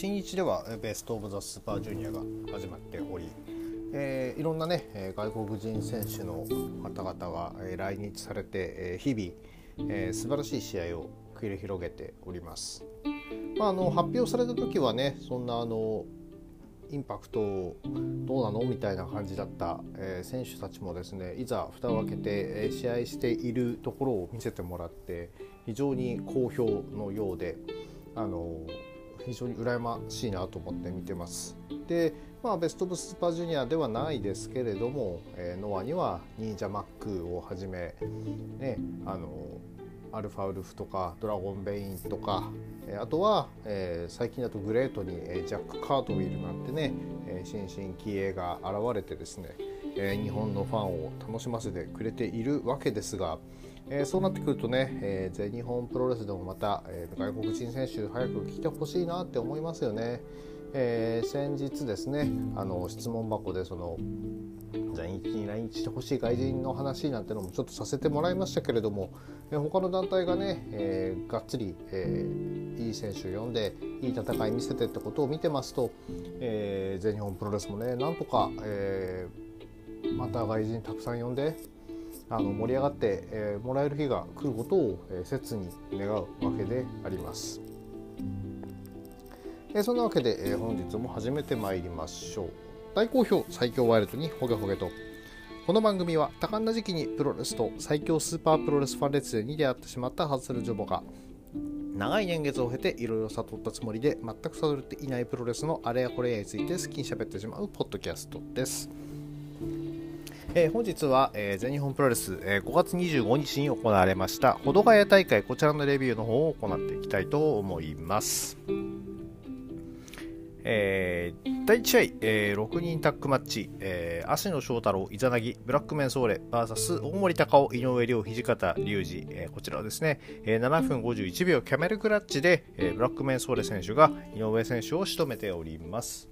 新日ではベスト・オブ・ザ・スーパージュニアが始まっており、えー、いろんなね外国人選手の方々が来日されて日々、えー、素晴らしい試合を繰り広げております。まあ、あの発表された時はねそんなあのインパクトどうなの？みたいな感じだった、えー、選手たちもですねいざ蓋を開けて、え、試合しているところを見せてもらって非常に好評のようであの非常に羨ましいなと思って見てます。で、まあ、ベスト・オブ・スーパージュニアではないですけれども、えー、ノアには忍者マックをはじめ、ね、あのアルファウルフとかドラゴンベインとか、えあとは、えー、最近だとグレートに、えジャック・カートウィルなんてね、え新進気鋭が現れてですね、え日本のファンを楽しませてくれているわけですが、えそうなってくるとね、え全日本プロレスでもまた、え外国人選手早く来てほしいなって思いますよね。えー、先日ですねあの質問箱でその在日に来日してほしい外人の話なんてのもちょっとさせてもらいましたけれども、えー、他の団体がね、えー、がっつり、えー、いい選手を呼んでいい戦い見せてってことを見てますと、えー、全日本プロレスもねなんとか、えー、また外人たくさん呼んであの盛り上がって、えー、もらえる日が来ることを、えー、切に願うわけであります。えー、そんなわけで、えー、本日も始めてまいりましょう大好評最強ワイルドにホゲホゲとこの番組は多感な時期にプロレスと最強スーパープロレスファン列伝に出会ってしまったハズセルジョボが長い年月を経ていろいろ悟ったつもりで全く悟れていないプロレスのあれやこれやについて好きに喋ってしまうポッドキャストです。えー、本日は、えー、全日本プロレス、えー、5月25日に行われました保土ヶ谷大会こちらのレビューの方を行っていきたいと思います。えー、第1試合、えー、6人タッグマッチ、えー、芦野翔太郎、イザナギ、ブラックメンソーレ VS 大森隆夫、井上亮、土方隆二、えー、こちらはですね、えー、7分51秒キャメルクラッチで、えー、ブラックメンソーレ選手が井上選手を仕留めております。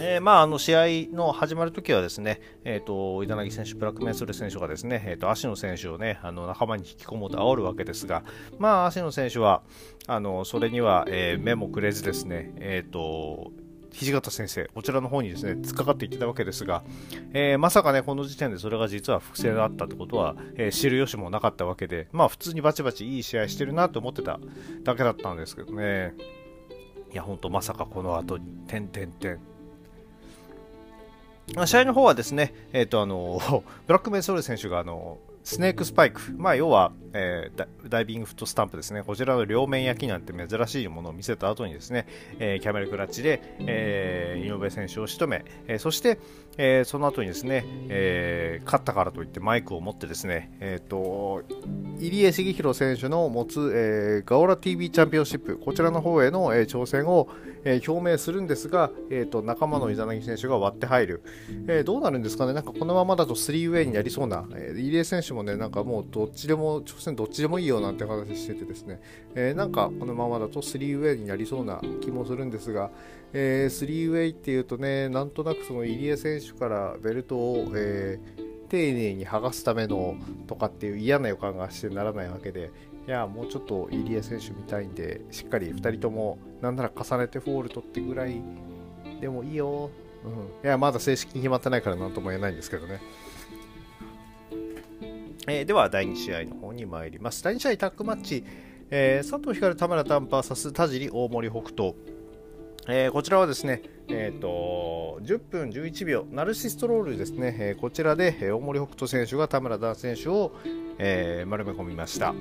えー、まあ、あの試合の始まるときはですね、えーと、稲柳選手、ブラックメンソル選手がですね、えーと、足野選手をねあの仲間に引き込もうと煽るわけですが、まあ、足野選手はあのそれには、えー、目もくれずですね、えーと土方先生、こちらの方にですね、突っかかっていってたわけですが、えー、まさかね、この時点でそれが実は複製だったってことは、えー、知る由もなかったわけで、まあ普通にバチバチいい試合してるなと思ってただけだったんですけどね。いや、ほんとまさかこの後に、てんてんてん。試合の方はですね、えっ、ー、と、あの、ブラックメンソール選手が、あの、スネークスパイク、まあ、要は、えー、ダイビングフットスタンプですね、こちらの両面焼きなんて珍しいものを見せた後にですね、えー、キャメルクラッチで、えー、井上選手を仕留め、えー、そして、えー、その後にですね、えー、勝ったからといってマイクを持ってですね、えーと、入江茂弘選手の持つ、えー、ガオラ TV チャンピオンシップ、こちらの方への、えー、挑戦を、えー、表明するんですが、えーと、仲間のイザナギ選手が割って入る、えー、どうなるんですかね、なんかこのままだと3ウェイになりそうな、えー、入江選手ももね、なんかもうどっちでも、挑戦どっちでもいいよなんて話しててですね、えー、なんかこのままだと3ウェイになりそうな気もするんですが、えー、3ウェイっていうとね、なんとなくその入江選手からベルトを、えー、丁寧に剥がすためのとかっていう嫌な予感がしてならないわけで、いや、もうちょっと入江選手見たいんで、しっかり2人とも、なんなら重ねてフォール取ってぐらいでもいいよ。うん、いや、まだ正式に決まってないからなんとも言えないんですけどね。えー、では、第2試合の方に参ります。第2試合タッグマッチ、えー、佐藤光、田村丹 VS 田尻大森北斗。えー、こちらはですね、えーと、10分11秒、ナルシストロールですね、えー、こちらで、え、大森北斗選手が田村丹選手を、えー、丸め込みました。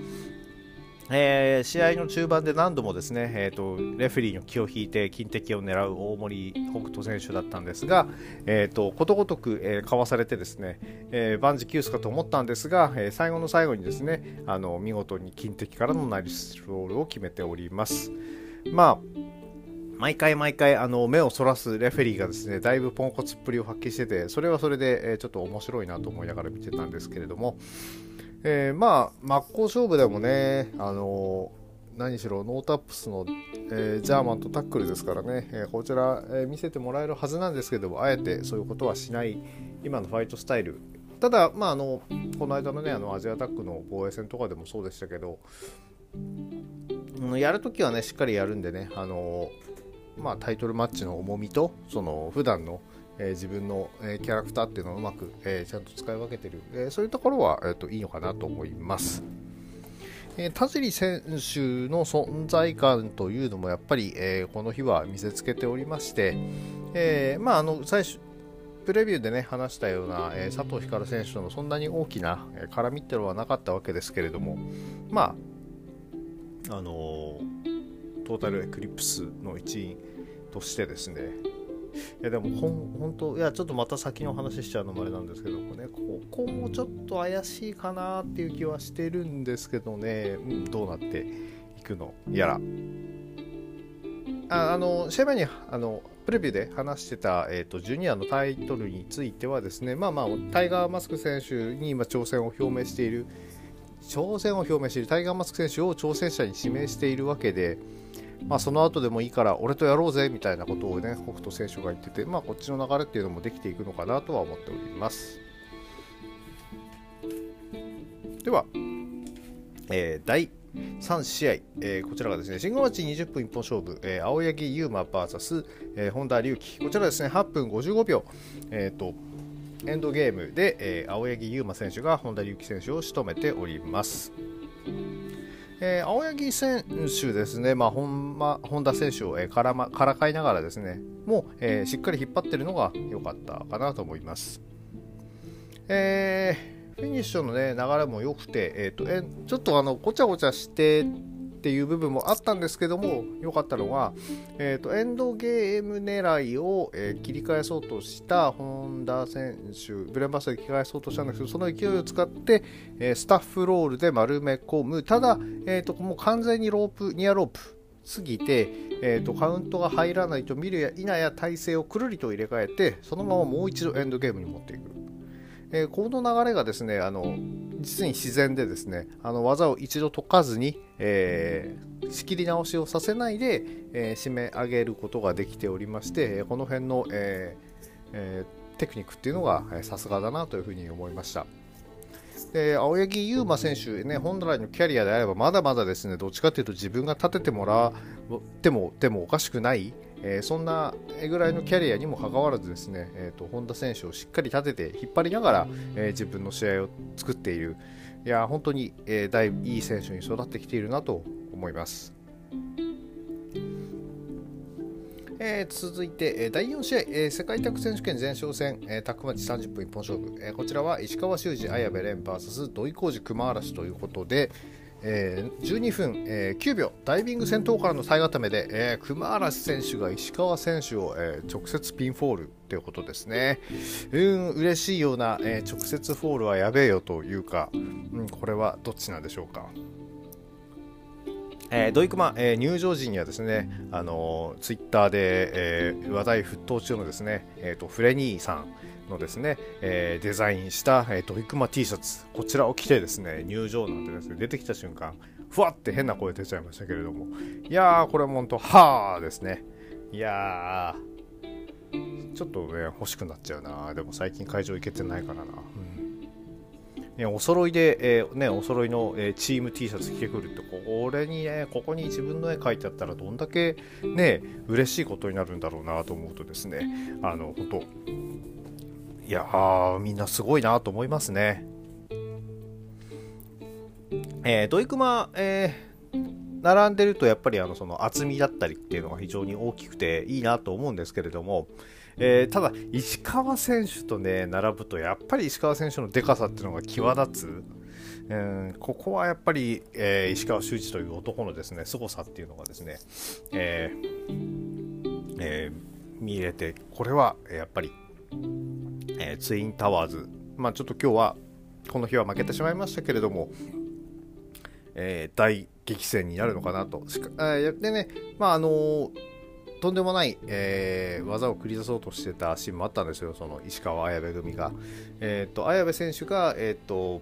えー、試合の中盤で何度もですね、えーと、レフェリーの気を引いて金敵を狙う大森北斗選手だったんですが、えーと、ことごとく、えー、かわされてですね、えー、万事休すかと思ったんですが、えー、最後の最後にですねあの見事に金敵からのナイスロールを決めております。まあ毎回毎回あの目をそらすレフェリーがですねだいぶポンコツっぷりを発揮しててそれはそれで、え、ちょっと面白いなと思いながら見てたんですけれども、えー、まあ真っ向勝負でもね、あのー、何しろノータップスの、えー、ジャーマンとタックルですからね、えこちら、え見せてもらえるはずなんですけどもあえてそういうことはしない今のファイトスタイル。ただ、まあ、あのこの間のねあのアジアタックの防衛戦とかでもそうでしたけど、うん、やるときはねしっかりやるんでね、あのまあ、タイトルマッチの重みとその普段のえ、自分の、え、キャラクターっていうのをうまく、え、ちゃんと使い分けてる、え、そういうところは、えーと、いいのかなと思います。えー、田尻選手の存在感というのもやっぱり、えー、この日は見せつけておりまして、えー、まあ、あの最初プレビューでね話したような、え佐藤光選手とのそんなに大きな、え絡みっていうのはなかったわけですけれどもまああのトータルエクリプスの一員としてですねいやでもほん本当いやちょっとまた先の話しちゃうのもあれなんですけどもねここもちょっと怪しいかなっていう気はしてるんですけどね、うん、どうなっていくのやら。ああの試合前にあのプレビューで話してた、えーと、ジュニアのタイトルについてはですねまあまあタイガー・マスク選手に今挑戦を表明している挑戦を表明しているタイガー・マスク選手を挑戦者に指名しているわけで、まあ、その後でもいいから俺とやろうぜみたいなことをね北斗選手が言ってて、まあ、こっちの流れっていうのもできていくのかなとは思っておりますでは、えー、第3試合、えー、こちらがですねシングルマッチ20分一本勝負、えー、青柳優馬 VS、えー、本田隆起こちらですね8分55秒、えーと、エンドゲームで、えー、青柳優馬選手が本田隆起選手を仕留めております。えー、青柳選手ですね、まあ本ま、本田選手を、えー、からまからかいながらですね、もう、えー、しっかり引っ張ってるのが良かったかなと思います。えー、フィニッシュの、ね、流れも良くて、えーとえちょっとあのごちゃごちゃしてっていう部分もあったんですけども良かったのが、えーと、エンドゲーム狙いを、えー、切り返そうとした本田選手ブレンバスで切り返そうとしたんですけどその勢いを使って、えー、スタッフロールで丸め込む。ただ、えーと、もう完全にロープニアロープ過ぎて、えーと、カウントが入らないと見るや否や体勢をくるりと入れ替えてそのままもう一度エンドゲームに持っていく、えー、この流れがですねあの実に自然でですねあの技を一度解かずに、えー、仕切り直しをさせないで、えー、締め上げることができておりましてこの辺の、ええー、テクニックっていうのがさすがだなというふうに思いました。で青柳優馬選手、ね、本来のキャリアであればまだまだですねどっちかというと自分が立ててもらってもでもおかしくない、えー、そんなぐらいのキャリアにもかかわらずですね、えーと、本田選手をしっかり立てて引っ張りながら、えー、自分の試合を作っているいや本当に、えー、大いい選手に育ってきているなと思います。えー、続いて、えー、第4試合、えー、世界卓選手権前哨戦、えー、タックマッチ30分一本勝負、えー、こちらは石川修司、綾部蓮 VS 土井浩二、熊嵐ということで、えー、12分、えー、9秒。ダイビング戦闘からの体固めで、えー、熊嵐選手が石川選手を、えー、直接ピンフォールということですね。うん嬉しいような、えー、直接フォールはやべえよというか、うん、これはどっちなんでしょうか。えー、ドイクマ、えー、入場時にはですね、あのー、ツイッターで、えー、話題沸騰中のですね、えーと、フレニーさんのですね、えー、デザインした、えー、ドイクマ T シャツ、こちらを着てですね、入場なんてですね、出てきた瞬間、ふわって変な声出ちゃいましたけれども、いやー、これも本当、はーですね。いやー、ちょっとね、欲しくなっちゃうな。でも最近会場行けてないからな。うんね、お揃いで、えー、ね、お揃いの、えー、チーム T シャツ着てくるって、これにね、ここに自分の絵描いてあったら、どんだけね、嬉しいことになるんだろうなと思うとですね、あの、本当いやー、みんなすごいなと思いますね。えー、ドイクマ、えー、並んでるとやっぱりあのその厚みだったりっていうのが非常に大きくていいなと思うんですけれども、えー、ただ、石川選手とね、並ぶと、やっぱり石川選手のでかさっていうのが際立つ。うん、ここはやっぱり、えー、石川修司という男のですね凄さっていうのがですね、えーえー、見入れてこれはやっぱり、えー、ツインタワーズ、まあ、ちょっと今日はこの日は負けてしまいましたけれども、えー、大激戦になるのかなと。しかえー、でね、まああのとんでもない、えー、技を繰り出そうとしてたシーンもあったんですよ、その石川綾部組が。えーと、綾部選手が、えーと、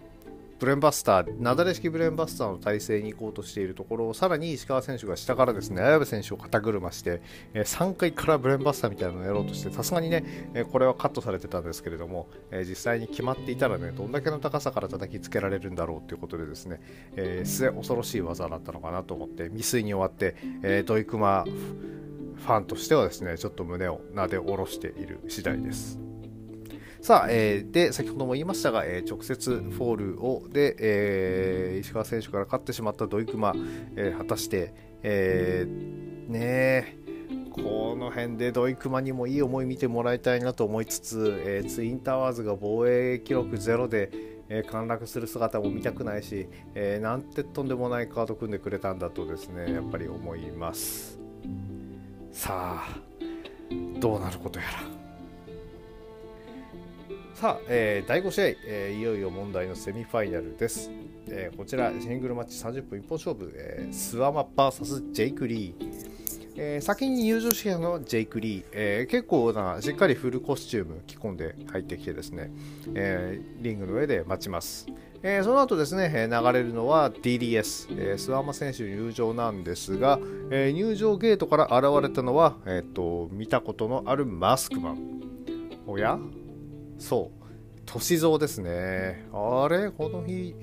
ブレンバスター、なだれ式ブレンバスターの体勢に行こうとしているところを、さらに石川選手が下からですね、綾部選手を肩車して、え、3回からブレンバスターみたいなのをやろうとして、さすがにね、え、これはカットされてたんですけれども、え、実際に決まっていたらね、どんだけの高さから叩きつけられるんだろうということでですね、えー、末恐ろしい技だったのかなと思って、未遂に終わって、えー、ドイクマファンとしてはですねちょっと胸をなで下ろしている次第です。さあ、えー、で先ほども言いましたが、えー、直接フォールをで、えー、石川選手から勝ってしまった土井熊、えー、果たして、えー、ねこの辺で土井熊にもいい思い見てもらいたいなと思いつつ、えー、ツインタワーズが防衛記録ゼロで、えー、陥落する姿も見たくないし、えー、なんてとんでもないカード組んでくれたんだとですねやっぱり思います。さあどうなることやら。さあ、えー、第5試合、えー、いよいよ問題のセミファイナルです、えー、こちらシングルマッチ30分一本勝負、えー、スワマ VS ジェイク・リー。えー、先に入場してきたのジェイク・リー、えー、結構なしっかりフルコスチューム着込んで入ってきてですね、えー、リングの上で待ちます、えその後ですね流れるのは DDS、えー、諏訪間選手入場なんですが、え入場ゲートから現れたのは、えーと見たことのあるマスクマン。おや？そう。歳三ですね。あれ？この日、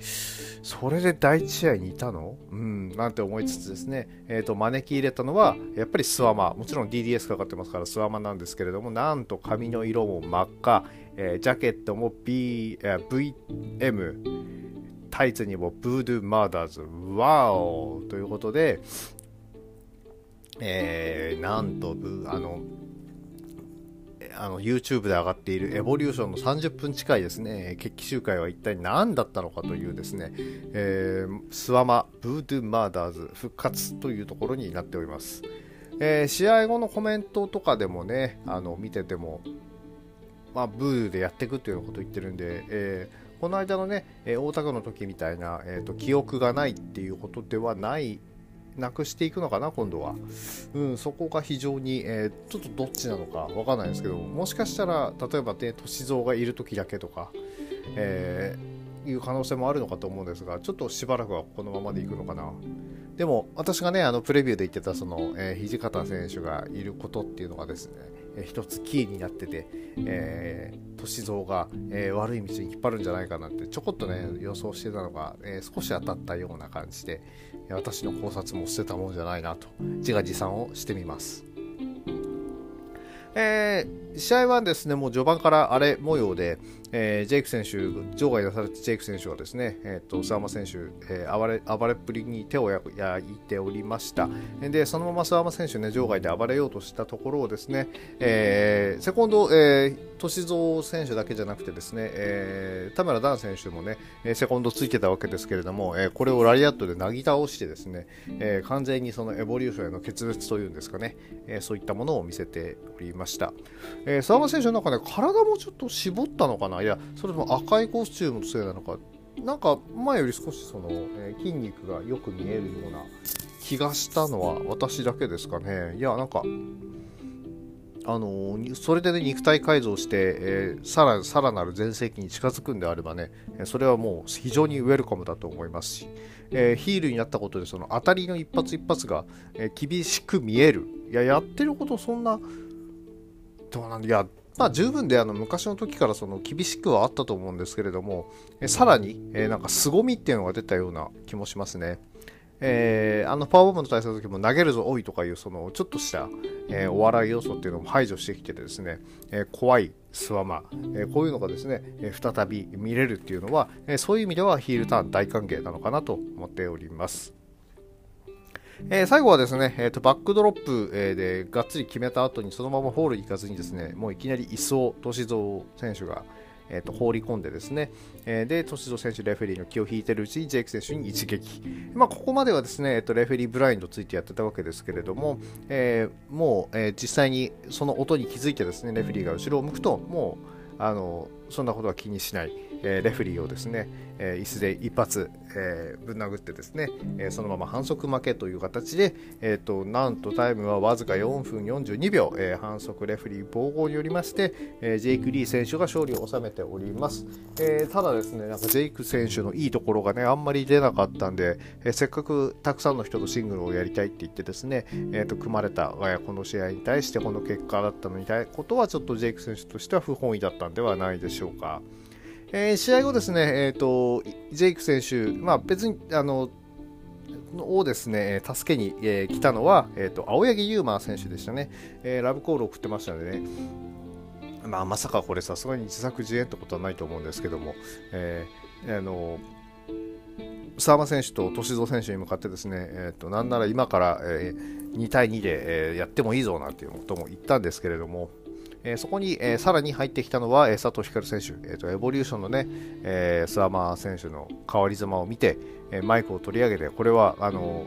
それで第1試合にいたの？うん、なんて思いつつですね、えっ、ー、と、招き入れたのは、やっぱりスワマ。もちろん DDS かかってますからスワマなんですけれども、なんと髪の色も真っ赤、えー、ジャケットも B、VM、タイツにもブードゥマーダーズ、ワオ！ということで、えー、なんと、あの、あの YouTube で上がっているエボリューションの30分近いですね。決起集会は一体何だったのかというですね、えー、スワマブードゥマーダーズ復活というところになっております、えー、試合後のコメントとかでもねあの見ててもまあ、ブーでやっていくというようなことを言ってるんで、えー、この間のね、え、大田区の時みたいな、えーと記憶がないっていうことではないなくしていくのかな、今度は。うん、そこが非常に、えー、ちょっとどっちなのかわかんないですけど、もしかしたら、例えばね、歳三がいる時だけとか、えー、いう可能性もあるのかと思うんですが、ちょっとしばらくはこのままでいくのかな。でも、私がね、あのプレビューで言ってた、その、えー、土方選手がいることっていうのがですね、えー、一つキーになってて、えー、歳三が、えー、悪い道に引っ張るんじゃないかなってちょこっとね予想してたのが、えー、少し当たったような感じで私の考察も捨てたもんじゃないなと自画自賛をしてみます。えー、試合はですね、もう序盤から荒れ模様で、えー、ジェイク選手、場外出されたジェイク選手はですね、えーと、諏訪間選手、えー、暴れ暴れっぷりに手を焼いておりました。で、そのまま諏訪間選手ね、場外で暴れようとしたところをですね、えー、セコンド、えー、歳三選手だけじゃなくてですね、えー、田村ダン選手もね、セコンドついてたわけですけれども、えー、これをラリアットでなぎ倒してですね、えー、完全にそのエボリューションへの決別というんですかね、えー、そういったものを見せておりました。えー、諏訪間選手なんかね、体もちょっと絞ったのかな、いや、それとも赤いコスチュームのせいなのか、なんか前より少しその、えー、筋肉がよく見えるような気がしたのは私だけですかね。いや、なんか、あのそれで、ね、肉体改造して、えー、さらさらなる全盛期に近づくんであればね、それはもう非常にウェルカムだと思いますし、えー、ヒールになったことでその当たりの一発一発が、え、厳しく見える。いや、やってることそんな、どうなんいや、まあ、十分であの昔の時からその厳しくはあったと思うんですけれども、えさらに、えなんか凄みっていうのが出たような気もしますね。えー、あのパワーボムの対戦の時も投げるぞおいとかいうそのちょっとした、えー、お笑い要素っていうのも排除してきてですね、えー、怖いスワマ、えこういうのがですね、え再び見れるっていうのは、えそういう意味ではヒールターン大歓迎なのかなと思っております。えー、最後はですね、えーと、バックドロップ、えー、でがっつり決めた後にそのままホール行かずにですね、もういきなり椅子を歳三選手が、えーと、放り込んでですね、えー、で、歳三選手、レフェリーの気を引いてるうちにジェイク選手に一撃。まあ、ここまではですね、えーと、レフェリーブラインドついてやってたわけですけれども、えー、もう、えー、実際にその音に気づいてですね、レフェリーが後ろを向くと、もう、あの、そんなことは気にしない。え、レフリーをですね、え、椅子で一発、え、ぶん殴ってですね、えそのまま反則負けという形で、えーと、なんとタイムはわずか4分42秒、え反則レフリー暴行によりまして、えジェイク・リー選手が勝利を収めております、えただですねなんかジェイク選手のいいところがねあんまり出なかったんで、えせっかくたくさんの人とシングルをやりたいって言ってですね、えーと、組まれたこの試合に対してこの結果だったのにたいことはちょっとジェイク選手としては不本意だったんではないでしょうか。えー、試合後ですね、えーと、ジェイク選手、まあ、別にあのをですね助けに、えー、来たのは、えーと、青柳優馬選手でしたね、えー、ラブコール送ってましたのでね、まあ、まさかこれさすがに自作自演ってことはないと思うんですけども、えー、あの沢間選手と歳三選手に向かってですね、えーと、なんなら今から、えー、2対2で、えー、やってもいいぞなんていうことも言ったんですけれども、えー、そこに、えー、さらに入ってきたのは、えー、佐藤光選手、えーと、エボリューションのね、えー、スワマー選手の変わり妻を見て、えー、マイクを取り上げて、これはあの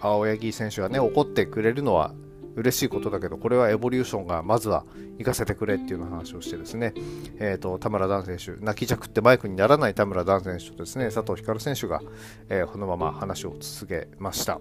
青柳選手がね怒ってくれるのは嬉しいことだけど、これはエボリューションがまずは行かせてくれっていうような話をしてですね、えーと、田村段選手、泣きじゃくってマイクにならない田村段選手とですね佐藤光選手が、えー、このまま話を続けました。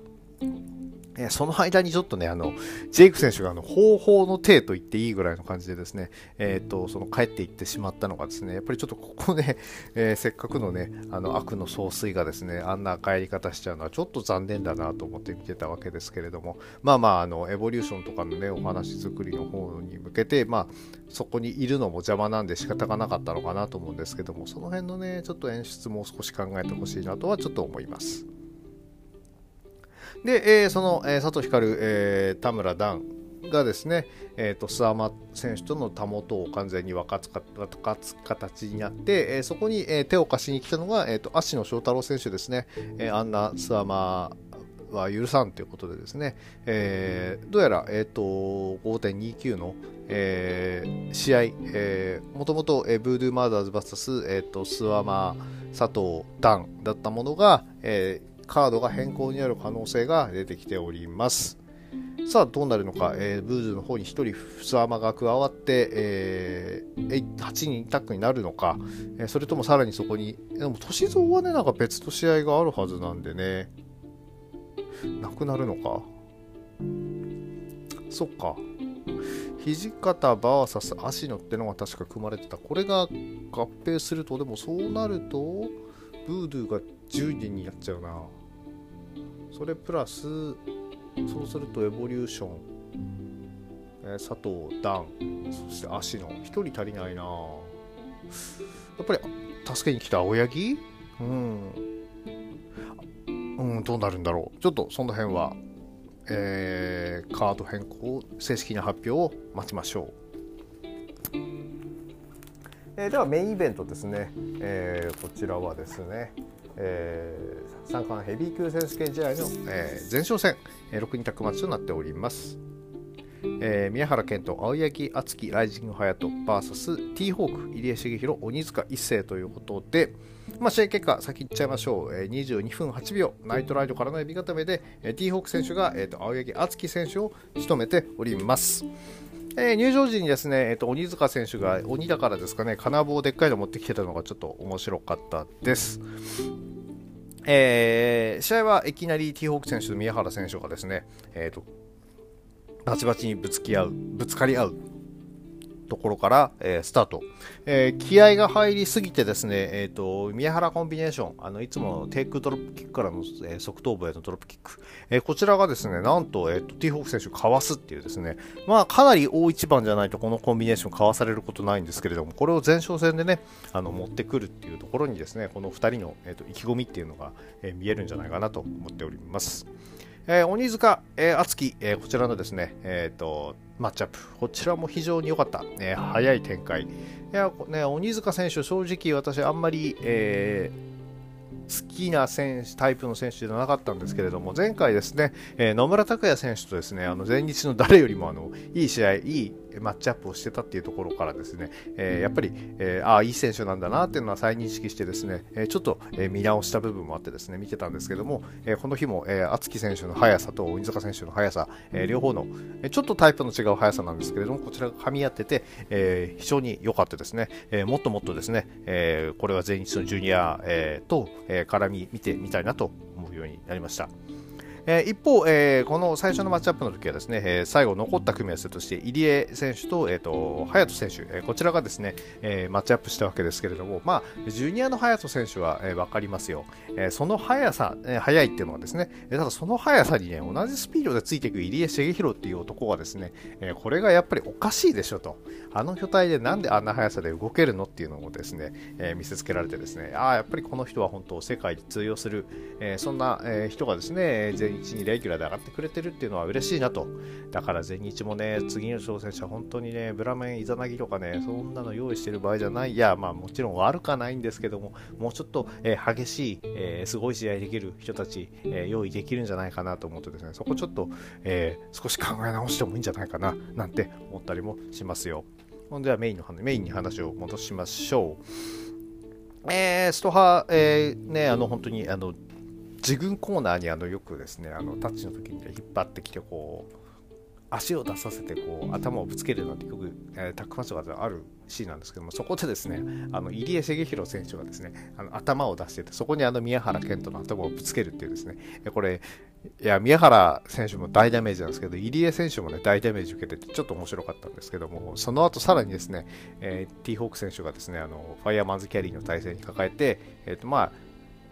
えその間にちょっとね、あの、ジェイク選手があの方法の手と言っていいぐらいの感じでですね、えっ、ー、と、その帰っていってしまったのがですね、やっぱりちょっとここね、えー、せっかくのね、あの悪の総帥がですね、あんな帰り方しちゃうのはちょっと残念だなと思って見てたわけですけれども、まあまあ、あの、エボリューションとかのね、お話作りの方に向けて、まあ、そこにいるのも邪魔なんで仕方がなかったのかなと思うんですけども、その辺のね、ちょっと演出も少し考えてほしいなとはちょっと思います。で、えー、その、えー、佐藤光、えー、田村段がですね、えーと、諏訪間選手とのたもとを完全に分かつかかつ形になって、えー、そこに、えー、手を貸しに来たのが、えーと、足野翔太郎選手ですね、えー、あんな諏訪間は許さんということでですね、えー、どうやら、えーと、5.29の、えー、試合、えー、もともと、えー、ブードゥーマーダーズ VS、えーと、諏訪間佐藤段だったものが、えー、カードが変更になる可能性が出てきております。さあどうなるのか、えー、ブーズの方に1人ふさまが加わって、えー、8人タッグになるのか、えー、それともさらにそこにでも歳三はねなんか別と試合があるはずなんでね。なくなるのか。そっか。土方 VS 足野ってのが確か組まれてた。これが合併するとでもそうなるとブードゥが10人になっちゃうな。それプラスそうするとエボリューション、え、佐藤ダン。そして足の。1人足りないな。やっぱり助けに来た青柳？うん。うんどうなるんだろう。ちょっとその辺はえー、カード変更正式な発表を待ちましょう、え、ではメインイベントですね、え、こちらはですねえー、三冠ヘビー級選手権試合の、え、前哨戦、えー、6人タッグマッチとなっております。えー、宮原健人、青柳敦樹、ライジング隼人 VS ティーホーク、入江茂弘、鬼塚一世ということで、まあ、試合結果、先言っちゃいましょう、えー、22分8秒、ナイトライドからのエビ固めで、えー、ティーホーク選手が、えーと、青柳敦樹選手を仕留めております。えー、入場時にですね、えーと、鬼塚選手が鬼だからですかね、金棒でっかいの持ってきてたのがちょっと面白かったです。えー、試合はいきなりティーホーク選手と宮原選手がですね、えーと、バチバチにぶつき合う、ぶつかり合うところから、えー、スタート、えー、気合が入りすぎてですね、えーと、宮原コンビネーションあのいつものテイクドロップキックからの、えー、側頭部へのドロップキック、えー、こちらがですねなんと,、えーと、ティーホーク選手かわすっていうですね。まあかなり大一番じゃないとこのコンビネーションかわされることないんですけれどもこれを前哨戦でねあの持ってくるっていうところにですねこの2人の、えーと、意気込みっていうのが、え見えるんじゃないかなと思っております。えー、鬼塚、えー、敦樹、えー、こちらのですね、えーと、マッチアップ、こちらも非常に良かった、えー、早い展開。いやね、鬼塚選手、正直私、あんまり、えー、好きな選手タイプの選手ではなかったんですけれども、前回ですね、えー、野村拓也選手とですね、あの前日の誰よりもあのいい試合、いいマッチアップをしてたっていうところからですね、えー、やっぱり、えー、ああ、いい選手なんだなっていうのは再認識してですね、え、ちょっと、え見直した部分もあってですね、見てたんですけども、えこの日も、えー、敦樹選手の速さと鬼塚選手の速さ、え両方の、えちょっとタイプの違う速さなんですけれども、こちらが噛み合ってて、え非常に良かったですね、えもっともっとですね、えこれは前日のジュニア、えと、え絡み見てみたいなと思うようになりました。えー、一方、えー、この最初のマッチアップの時はですね、えー、最後残った組み合わせとして入江選手と,、えーと、隼人選手、えー、こちらがですね、えー、マッチアップしたわけですけれども、まあ、ジュニアの隼人選手は、えー、分かりますよ、えー、その速さ、えー、速いっていうのはですね、ただその速さにね同じスピードでついていく入江茂弘っていう男はですね、えー、これがやっぱりおかしいでしょと。あの巨体でなんであんな速さで動けるのっていうのをですね、えー、見せつけられてですねああやっぱりこの人は本当世界で通用する、えー、そんな、えー、人がですね全員日にレギュラーで上がってくれてるっていうのは嬉しいなと。だから全日もね、次の挑戦者、本当にね、ブラメン、イザナギとかね、そんなの用意してる場合じゃない。いや、まあもちろん悪かないんですけども、もうちょっと、えー、激しい、えー、すごい試合できる人たち、えー、用意できるんじゃないかなと思ってですね、そこちょっと、え少し考え直してもいいんじゃないかな、なんて思ったりもしますよ。ほんではメインのメインに話を戻しましょう。えー、ストハ、えー、ね、あの本当にあの自分コーナーにあのよくですねあのタッチの時に、ね、引っ張ってきてこう足を出させてこう頭をぶつけるなんてよく、えー、タックマッチとかであるシーンなんですけどもそこでですねあの入江茂弘選手がですねあの頭を出しててそこにあの宮原健人の頭をぶつけるっていうですねこれいや宮原選手も大ダメージなんですけど入江選手もね大ダメージ受けててちょっと面白かったんですけどもその後さらにですね、えー、ティーホーク選手がですねあのファイヤーマンズキャリーの体勢に抱えて、えーとまあ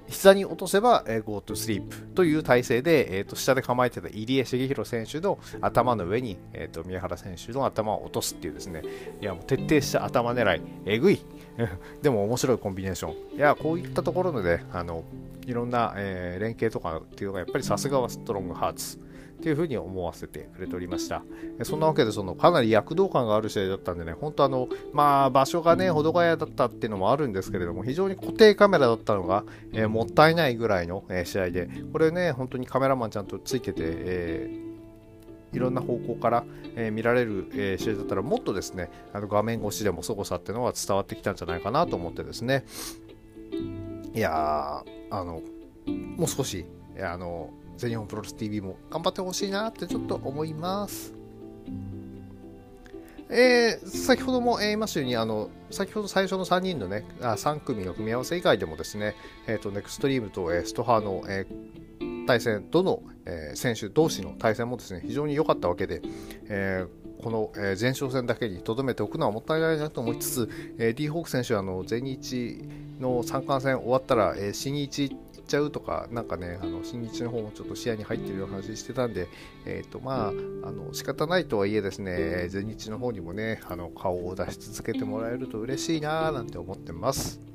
膝に落とせば、えー、Go to sleep という体勢で、えーと、下で構えてた入江茂弘選手の頭の上に、えーと、宮原選手の頭を落とすっていうですね、いやもう徹底した頭狙い、えぐい、でも面白いコンビネーション。いや、こういったところで、あのいろんな、えー、連携とかっていうのがやっぱりさすがはストロングハーツ。っていうふうに思わせてくれておりました。そんなわけで、そのかなり躍動感がある試合だったんでね、本当あの、まあ、場所がね、保土ヶ谷だったっていうのもあるんですけれども、非常に固定カメラだったのが、えー、もったいないぐらいの、えー、試合で、これね、本当にカメラマンちゃんとついてて、えーいろんな方向から、えー、見られる、えー、試合だったらもっとですねあの画面越しでも凄さっていうのが伝わってきたんじゃないかなと思ってですね。いやあのもう少しあの全日本プロレス TV も頑張ってほしいなってちょっと思います。えー、先ほども言いましたようにあの先ほど最初の3人のねあ3組の組み合わせ以外でもですね、えーと、ネクストリームと、えー、ストハの、えー、対戦どの、えー、選手同士の対戦もですね非常に良かったわけで、えー、この、えー、前哨戦だけにとどめておくのはもったいないなと思いつつ、えー、D ホーク選手はあの全日の三冠戦終わったら、えー、新日っちゃうとか、なんかね、あの新日の方もちょっと視野に入ってるような話してたんで、えっ、ー、とまあ、あの仕方ないとはいえですね、全日の方にもね、あの顔を出し続けてもらえると嬉しいなぁなんて思ってます。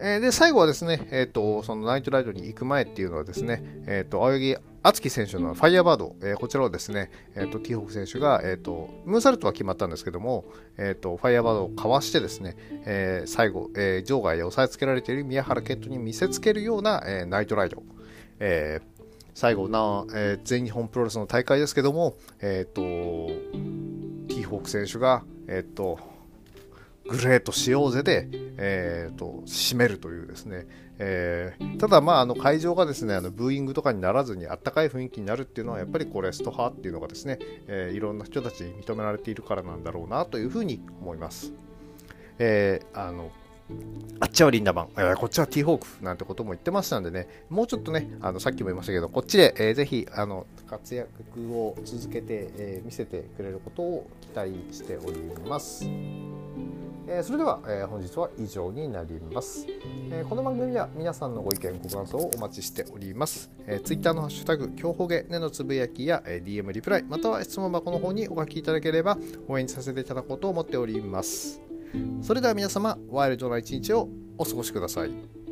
えー、で、最後はですね、えっ、ー、と、そのナイトライドに行く前っていうのはですね、えっ、ー、と、青柳敦樹選手のファイヤーバード、えー、こちらをですね、えーと、ティーホーク選手が、えーと、ムーンサルトは決まったんですけども、えーと、ファイヤーバードをかわしてですね、えー、最後、えー、場外で押さえつけられている宮原健人に見せつけるような、えー、ナイトライド、えー、最後な、えー、全日本プロレスの大会ですけども、えー、とティーホーク選手が、えー、とグレートしようぜで、えーと、締めるというですね、えー、ただ、まあ、あの会場がですねあのブーイングとかにならずにあったかい雰囲気になるっていうのはやっぱりこれスト派っていうのがですね、えー、いろんな人たちに認められているからなんだろうなというふうに思います。えー、あのあっちはリンダマン、えー、こっちはティーホークなんてことも言ってましたんでね、もうちょっとね、あのさっきも言いましたけど、こっちで、えー、ぜひあの活躍を続けて、えー、見せてくれることを期待しております。えー、それでは、えー、本日は以上になります、えー、この番組では皆さんのご意見ご感想をお待ちしております、えー、Twitter のハッシュタグ強ほげねのつぶやきや、えー、DM リプライまたは質問箱の方にお書きいただければ応援させていただこうと思っております。それでは皆様ワイルドな一日をお過ごしください。